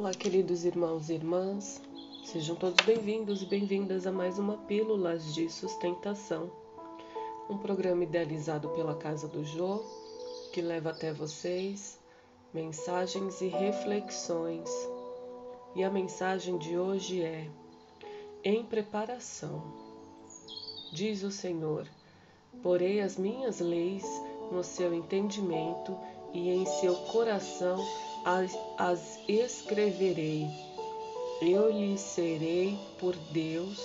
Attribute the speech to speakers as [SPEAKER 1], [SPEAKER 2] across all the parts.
[SPEAKER 1] Olá, queridos irmãos e irmãs, sejam todos bem-vindos e bem-vindas a mais uma Pílulas de Sustentação, um programa idealizado pela Casa do Jô que leva até vocês mensagens e reflexões. E a mensagem de hoje é: Em preparação. Diz o Senhor: Porei as minhas leis no seu entendimento e em seu coração as, as escreverei. Eu lhes serei por Deus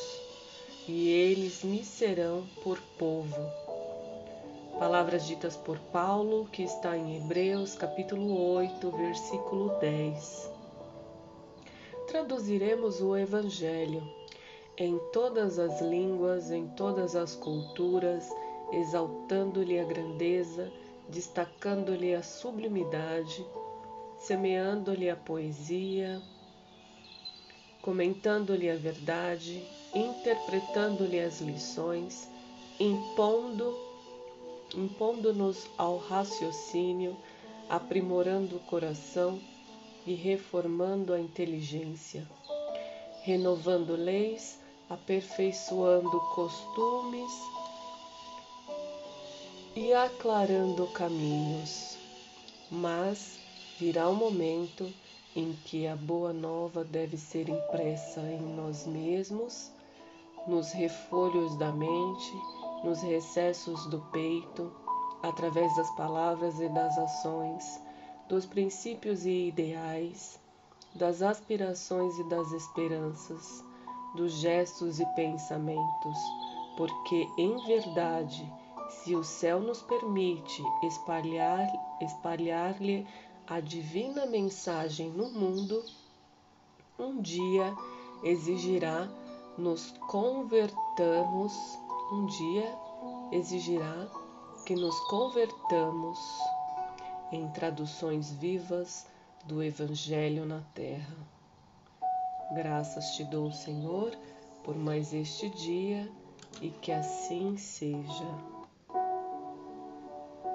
[SPEAKER 1] e eles me serão por povo. Palavras ditas por Paulo, que está em Hebreus, capítulo 8, versículo 10. Traduziremos o Evangelho em todas as línguas, em todas as culturas, exaltando-lhe a grandeza, destacando-lhe a sublimidade semeando-lhe a poesia, comentando-lhe a verdade, interpretando-lhe as lições, impondo impondo-nos ao raciocínio, aprimorando o coração e reformando a inteligência, renovando leis, aperfeiçoando costumes e aclarando caminhos. Mas virá o momento em que a boa nova deve ser impressa em nós mesmos, nos refolhos da mente, nos recessos do peito, através das palavras e das ações, dos princípios e ideais, das aspirações e das esperanças, dos gestos e pensamentos, porque em verdade, se o céu nos permite espalhar espalhar-lhe a divina mensagem no mundo, um dia exigirá nos convertamos, um dia exigirá que nos convertamos em traduções vivas do Evangelho na terra. Graças te dou, Senhor, por mais este dia e que assim seja.